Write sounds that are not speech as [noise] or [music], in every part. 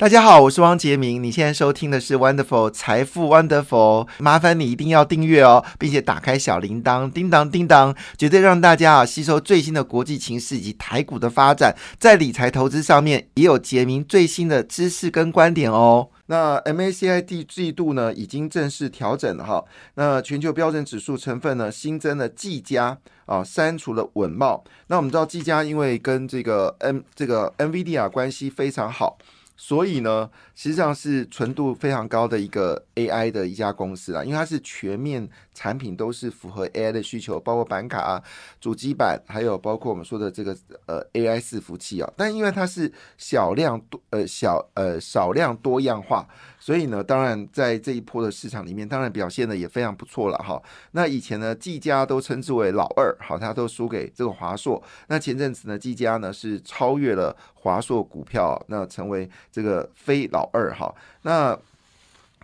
大家好，我是汪杰明。你现在收听的是 Wonderful 财富 Wonderful，麻烦你一定要订阅哦，并且打开小铃铛，叮当叮当，绝对让大家啊吸收最新的国际情势以及台股的发展，在理财投资上面也有杰明最新的知识跟观点哦。那 MACI 第季度呢已经正式调整了哈，那全球标准指数成分呢新增了技嘉啊，删除了稳茂。那我们知道技嘉因为跟这个 N 这个 NVIDIA 关系非常好。所以呢，实际上是纯度非常高的一个 AI 的一家公司啦，因为它是全面产品都是符合 AI 的需求，包括板卡、主机板，还有包括我们说的这个呃 AI 伺服器啊。但因为它是小量多呃小呃少量多样化。所以呢，当然在这一波的市场里面，当然表现的也非常不错了哈。那以前呢，技嘉都称之为老二，好，它都输给这个华硕。那前阵子呢，技嘉呢是超越了华硕股票，那成为这个非老二哈。那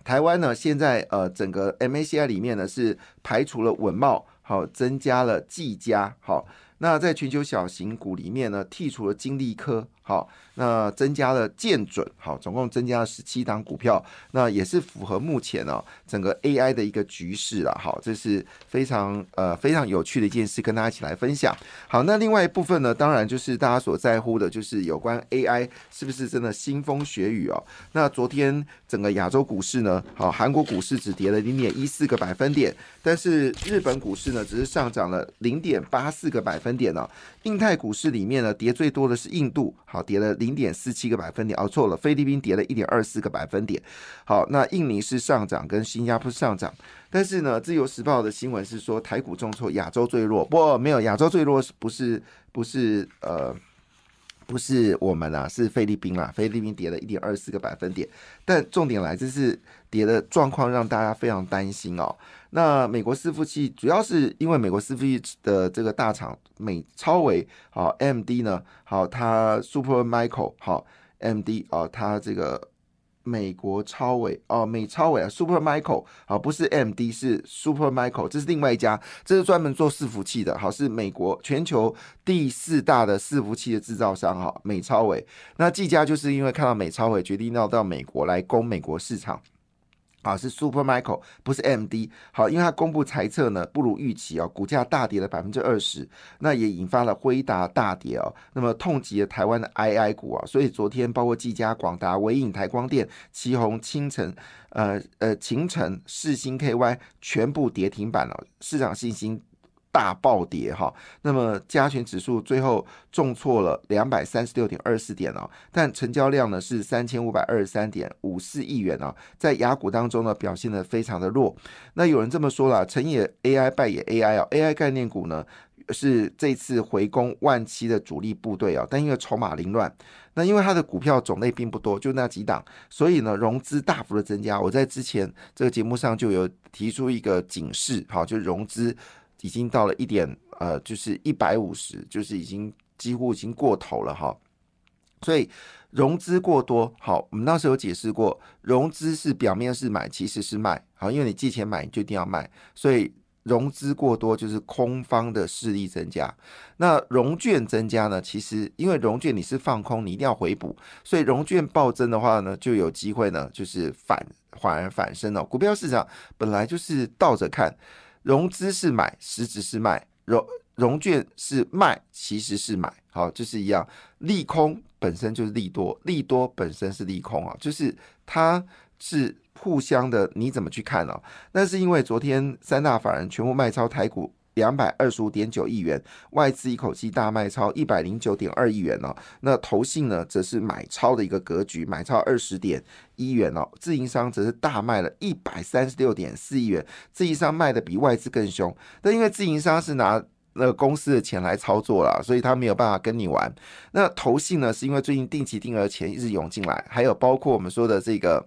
台湾呢，现在呃整个 MACI 里面呢是排除了稳茂，好，增加了技嘉，好。那在全球小型股里面呢，剔除了金利科。好，那增加了建准，好，总共增加了十七档股票，那也是符合目前哦整个 AI 的一个局势了，好，这是非常呃非常有趣的一件事，跟大家一起来分享。好，那另外一部分呢，当然就是大家所在乎的，就是有关 AI 是不是真的腥风血雨哦？那昨天整个亚洲股市呢，好，韩国股市只跌了零点一四个百分点，但是日本股市呢，只是上涨了零点八四个百分分点呢。印太股市里面呢，跌最多的是印度，好，跌了零点四七个百分点。哦，错了，菲律宾跌了一点二四个百分点。好，那印尼是上涨，跟新加坡上涨。但是呢，自由时报的新闻是说台股重挫，亚洲最弱。不，没有，亚洲最弱是不是不是呃。不是我们啊，是菲律宾啊，菲律宾跌了一点二四个百分点。但重点来，这是跌的状况让大家非常担心哦。那美国伺服器主要是因为美国伺服器的这个大厂美超维好 MD 呢，好它 Super Micro 好 MD 啊，它这个。美国超伟哦，美超伟啊，Super Michael 啊，不是 MD 是 Super Michael，这是另外一家，这是专门做伺服器的，好是美国全球第四大的伺服器的制造商哈，美超伟。那技嘉就是因为看到美超伟，决定要到美国来攻美国市场。啊，是 Super Michael，不是 MD。好，因为它公布财测呢不如预期哦，股价大跌了百分之二十，那也引发了辉达大跌哦，那么痛击了台湾的 II 股啊，所以昨天包括技嘉、广达、维影、台光电、旗宏、清晨、呃呃秦城、世星 KY 全部跌停板了，市场信心。大暴跌哈，那么加权指数最后重挫了两百三十六点二四点哦，但成交量呢是三千五百二十三点五四亿元啊，在雅股当中呢表现的非常的弱。那有人这么说了，成也 AI 败也 AI 啊，AI 概念股呢是这次回攻万七的主力部队啊，但因为筹码凌乱，那因为它的股票种类并不多，就那几档，所以呢融资大幅的增加。我在之前这个节目上就有提出一个警示，好，就融资。已经到了一点，呃，就是一百五十，就是已经几乎已经过头了哈。所以融资过多，好，我们当时有解释过，融资是表面是买，其实是卖，好，因为你借钱买，你就一定要卖，所以融资过多就是空方的势力增加。那融券增加呢，其实因为融券你是放空，你一定要回补，所以融券暴增的话呢，就有机会呢，就是反反而反升哦。股票市场本来就是倒着看。融资是买，实质是卖；融融券是卖，其实是买。好，就是一样，利空本身就是利多，利多本身是利空啊，就是它是互相的，你怎么去看呢？那是因为昨天三大法人全部卖超台股。两百二十五点九亿元，外资一口气大卖超一百零九点二亿元哦。那投信呢，则是买超的一个格局，买超二十点一元哦。自营商则是大卖了一百三十六点四亿元，自营商卖的比外资更凶。但因为自营商是拿那个公司的钱来操作了，所以他没有办法跟你玩。那投信呢，是因为最近定期定额钱一直涌进来，还有包括我们说的这个。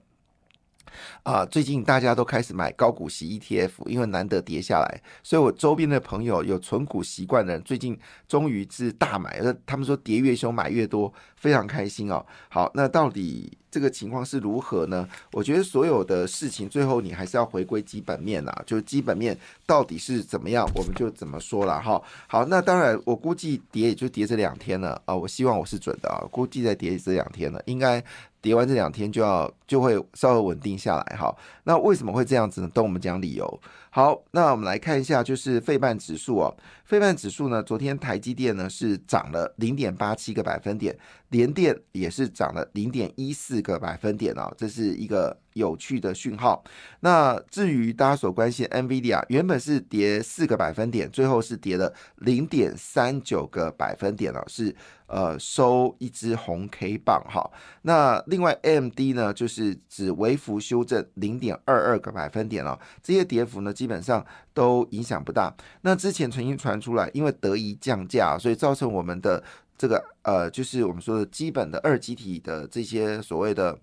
啊，最近大家都开始买高股息 ETF，因为难得跌下来，所以我周边的朋友有存股习惯的人，最近终于是大买了。他们说跌越凶买越多，非常开心哦。好，那到底这个情况是如何呢？我觉得所有的事情最后你还是要回归基本面呐，就是基本面到底是怎么样，我们就怎么说了哈。好，那当然我估计跌也就跌这两天了啊，我希望我是准的啊，估计在跌这两天了，应该。跌完这两天就要就会稍微稳定下来哈。那为什么会这样子呢？等我们讲理由。好，那我们来看一下，就是费半指数哦。费半指数呢，昨天台积电呢是涨了零点八七个百分点，联电也是涨了零点一四个百分点哦，这是一个有趣的讯号。那至于大家所关心 NVIDIA，原本是跌四个百分点，最后是跌了零点三九个百分点了，是呃收一只红 K 棒哈。那另外 AMD 呢，就是只微幅修正零点二二个百分点了，这些跌幅呢。基本上都影响不大。那之前曾经传出来，因为德仪降价，所以造成我们的这个呃，就是我们说的基本的二极体的这些所谓的。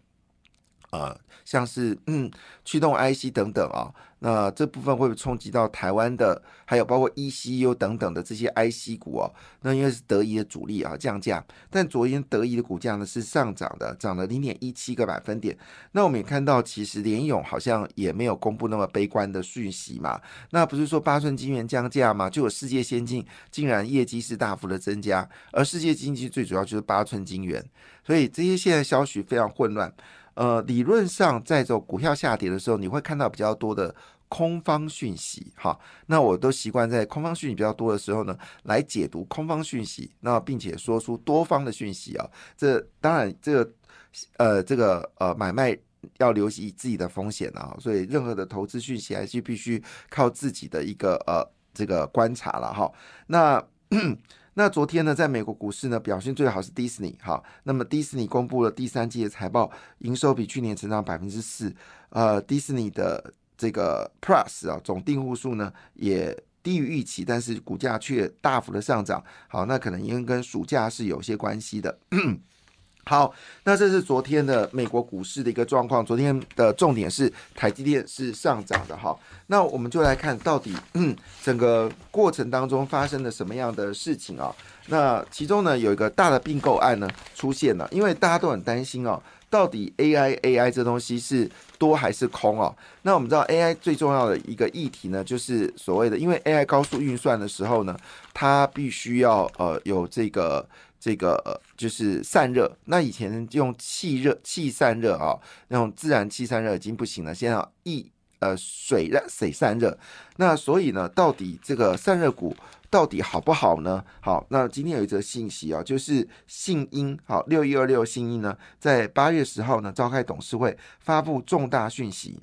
呃，像是嗯驱动 IC 等等啊，那这部分会不会冲击到台湾的？还有包括 ECU 等等的这些 IC 股哦？那因为是德仪的主力啊，降价。但昨天德仪的股价呢是上涨的，涨了零点一七个百分点。那我们也看到，其实联勇好像也没有公布那么悲观的讯息嘛。那不是说八寸晶圆降价吗？就有世界先进竟然业绩是大幅的增加，而世界经济最主要就是八寸晶圆，所以这些现在消息非常混乱。呃，理论上在这股票下跌的时候，你会看到比较多的空方讯息，哈。那我都习惯在空方讯息比较多的时候呢，来解读空方讯息，那并且说出多方的讯息啊。这当然，这个呃，这个呃，买卖要留意自己的风险啊。所以，任何的投资讯息还是必须靠自己的一个呃这个观察了哈。那。那昨天呢，在美国股市呢，表现最好是迪士尼。哈，那么迪士尼公布了第三季的财报，营收比去年成长百分之四。呃，迪士尼的这个 Plus 啊，总订户数呢也低于预期，但是股价却大幅的上涨。好，那可能因为跟暑假是有些关系的。好，那这是昨天的美国股市的一个状况。昨天的重点是台积电是上涨的哈。那我们就来看到底整个过程当中发生了什么样的事情啊？那其中呢有一个大的并购案呢出现了，因为大家都很担心哦，到底 AI AI 这东西是多还是空哦？那我们知道 AI 最重要的一个议题呢，就是所谓的，因为 AI 高速运算的时候呢，它必须要呃有这个。这个就是散热，那以前用气热气散热啊，那种自然气散热已经不行了，现在要一呃水热水散热。那所以呢，到底这个散热股到底好不好呢？好，那今天有一则信息啊，就是信英好六一二六信英呢，在八月十号呢召开董事会，发布重大讯息，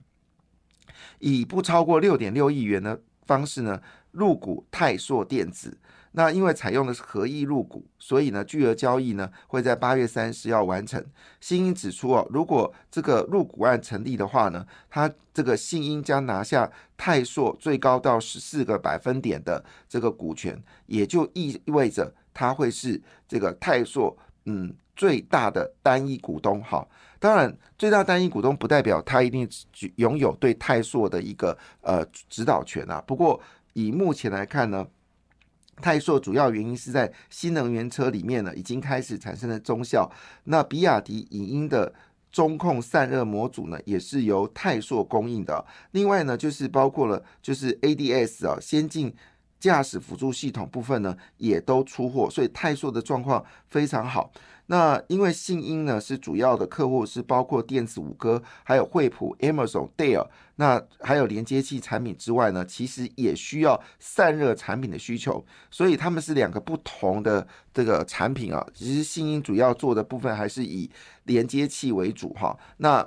以不超过六点六亿元的方式呢入股泰硕电子。那因为采用的是合意入股，所以呢，巨额交易呢会在八月三十要完成。新英指出哦，如果这个入股案成立的话呢，他这个新英将拿下泰硕最高到十四个百分点的这个股权，也就意味着他会是这个泰硕嗯最大的单一股东。哈，当然最大单一股东不代表他一定拥有对泰硕的一个呃指导权啊。不过以目前来看呢。泰硕主要原因是在新能源车里面呢，已经开始产生了中效。那比亚迪影音的中控散热模组呢，也是由泰硕供应的。另外呢，就是包括了就是 ADS 啊，先进驾驶辅助系统部分呢，也都出货，所以泰硕的状况非常好。那因为信音呢是主要的客户是包括电子五哥，还有惠普、Amazon、Dell，那还有连接器产品之外呢，其实也需要散热产品的需求，所以他们是两个不同的这个产品啊。其实信音主要做的部分还是以连接器为主哈。那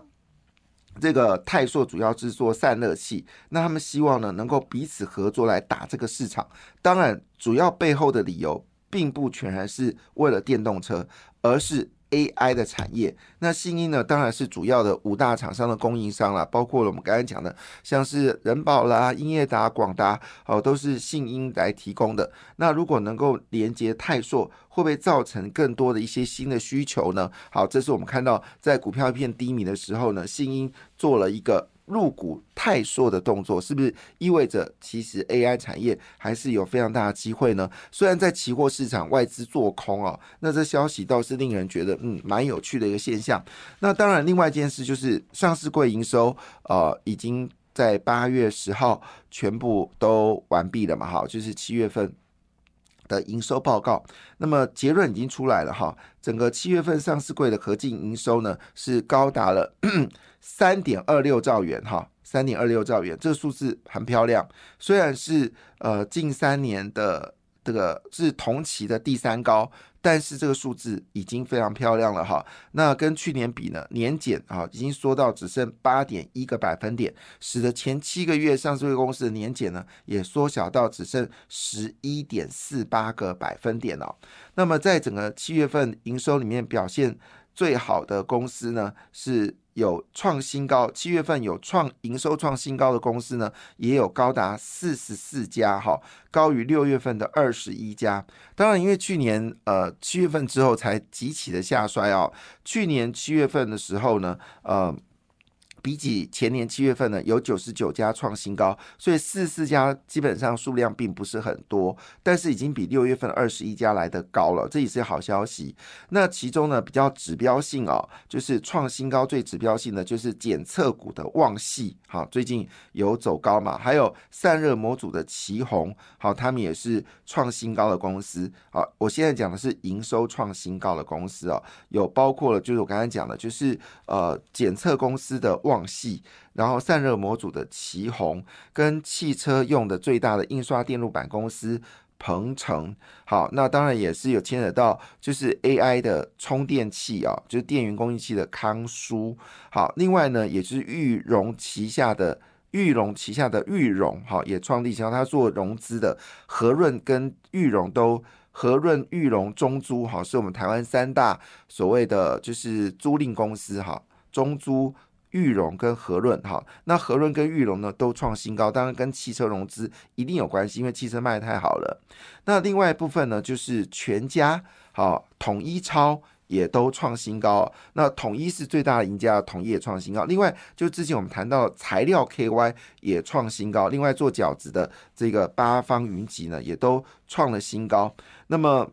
这个泰硕主要制作散热器，那他们希望呢能够彼此合作来打这个市场。当然，主要背后的理由。并不全然是为了电动车，而是 AI 的产业。那信音呢，当然是主要的五大厂商的供应商了，包括了我们刚才讲的，像是人保啦、英业达、广达，哦，都是信音来提供的。那如果能够连接泰硕，会不会造成更多的一些新的需求呢？好，这是我们看到在股票一片低迷的时候呢，信音做了一个。入股泰硕的动作，是不是意味着其实 AI 产业还是有非常大的机会呢？虽然在期货市场外资做空哦，那这消息倒是令人觉得嗯蛮有趣的一个现象。那当然，另外一件事就是上市柜营收呃已经在八月十号全部都完毕了嘛，哈，就是七月份。的营收报告，那么结论已经出来了哈，整个七月份上市柜的合计营收呢是高达了 [clears throat] 三点二六兆元哈，三点二六兆元，这个数字很漂亮，虽然是呃近三年的这个是同期的第三高。但是这个数字已经非常漂亮了哈，那跟去年比呢，年减啊已经缩到只剩八点一个百分点，使得前七个月上市公司的年减呢也缩小到只剩十一点四八个百分点了。那么在整个七月份营收里面表现最好的公司呢是。有创新高，七月份有创营收创新高的公司呢，也有高达四十四家，哈，高于六月份的二十一家。当然，因为去年呃七月份之后才急起的下衰哦，去年七月份的时候呢，呃。比起前年七月份呢，有九十九家创新高，所以四四家基本上数量并不是很多，但是已经比六月份二十一家来的高了，这也是好消息。那其中呢，比较指标性哦，就是创新高最指标性的就是检测股的旺系，好，最近有走高嘛，还有散热模组的旗宏，好，他们也是创新高的公司。好，我现在讲的是营收创新高的公司哦，有包括了，就是我刚才讲的，就是呃检测公司的旺。系，然后散热模组的旗宏，跟汽车用的最大的印刷电路板公司鹏程，好，那当然也是有牵扯到，就是 AI 的充电器啊，就是电源供应器的康舒，好，另外呢，也是玉荣旗下的玉荣旗下的玉荣，好，也创立，像他做融资的和润跟玉荣都和润玉荣中租，好，是我们台湾三大所谓的就是租赁公司，哈，中租。玉龙跟和润哈，那和润跟玉龙呢都创新高，当然跟汽车融资一定有关系，因为汽车卖的太好了。那另外一部分呢，就是全家好，统一超也都创新高。那统一是最大的赢家，统一也创新高。另外，就之前我们谈到材料 KY 也创新高，另外做饺子的这个八方云集呢，也都创了新高。那么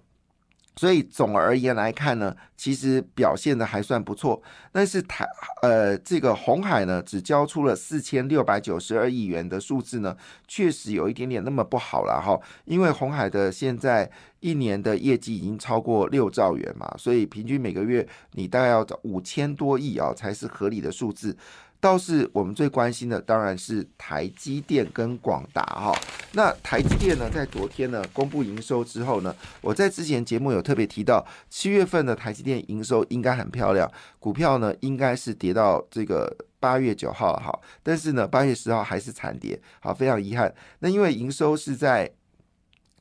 所以总而言来看呢，其实表现的还算不错。但是台呃这个红海呢，只交出了四千六百九十二亿元的数字呢，确实有一点点那么不好了哈。因为红海的现在一年的业绩已经超过六兆元嘛，所以平均每个月你大概要找五千多亿啊，才是合理的数字。倒是我们最关心的当然是台积电跟广达哈。那台积电呢，在昨天呢公布营收之后呢，我在之前节目有特别提到，七月份的台积电营收应该很漂亮，股票呢应该是跌到这个八月九号哈，但是呢八月十号还是惨跌，好非常遗憾。那因为营收是在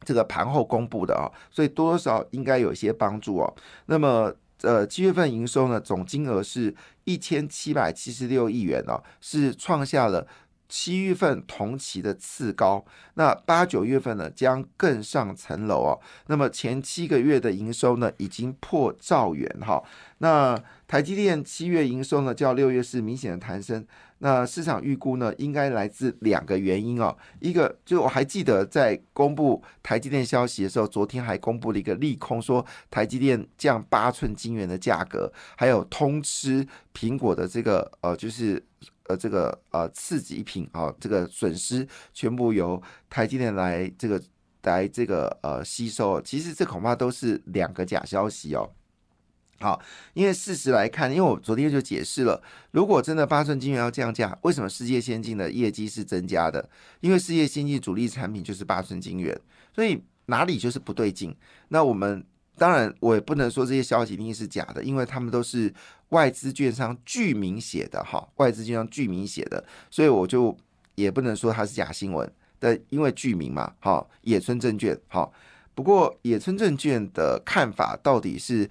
这个盘后公布的啊，所以多多少应该有一些帮助哦。那么。呃，七月份营收呢，总金额是一千七百七十六亿元哦，是创下了七月份同期的次高。那八九月份呢，将更上层楼哦。那么前七个月的营收呢，已经破兆元哈。那台积电七月营收呢，较六月是明显的弹升。那市场预估呢，应该来自两个原因哦。一个就我还记得在公布台积电消息的时候，昨天还公布了一个利空，说台积电降八寸晶圆的价格，还有通吃苹果的这个呃，就是呃这个呃次级品啊，这个损失全部由台积电来这个来这个呃吸收。其实这恐怕都是两个假消息哦。好，因为事实来看，因为我昨天就解释了，如果真的八寸晶圆要降价，为什么世界先进的业绩是增加的？因为世界先进主力产品就是八寸晶圆，所以哪里就是不对劲。那我们当然我也不能说这些消息一定是假的，因为他们都是外资券商具名写的哈，外资券商具名写的，所以我就也不能说它是假新闻的，因为具名嘛，好，野村证券好，不过野村证券的看法到底是？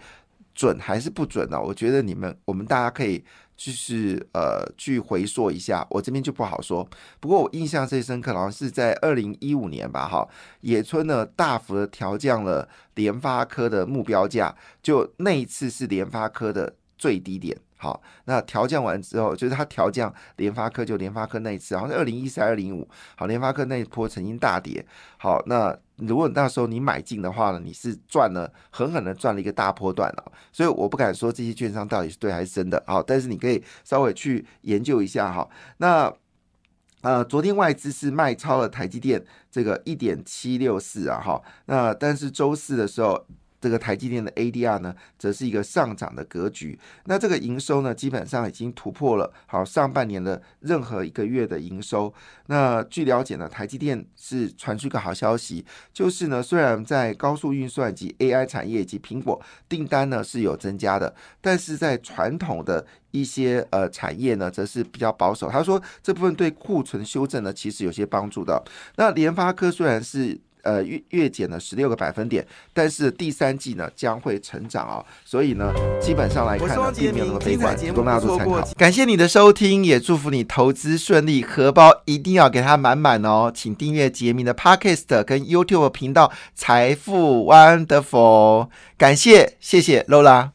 准还是不准呢？我觉得你们我们大家可以就是呃去回溯一下，我这边就不好说。不过我印象最深刻，好像是在二零一五年吧，哈，野村呢大幅的调降了联发科的目标价，就那一次是联发科的最低点。好，那调降完之后，就是它调降联发科，就联发科那一次，好像是二零一四、二零五。好，联发科那一波曾经大跌。好，那如果那时候你买进的话呢，你是赚了狠狠的赚了一个大波段了。所以我不敢说这些券商到底是对还是真的。好，但是你可以稍微去研究一下哈。那呃，昨天外资是卖超了台积电这个一点七六四啊，哈，那但是周四的时候。这个台积电的 ADR 呢，则是一个上涨的格局。那这个营收呢，基本上已经突破了好上半年的任何一个月的营收。那据了解呢，台积电是传出一个好消息，就是呢，虽然在高速运算及 AI 产业以及苹果订单呢是有增加的，但是在传统的一些呃产业呢，则是比较保守。他说这部分对库存修正呢，其实有些帮助的。那联发科虽然是。呃，月月减了十六个百分点，但是第三季呢将会成长啊，所以呢，基本上来看呢，并没有那么悲观，供大家做参考。感谢你的收听，也祝福你投资顺利，荷包一定要给它满满哦。请订阅杰明的 Podcast 跟 YouTube 频道财富 Wonderful，感谢，谢谢 Lola。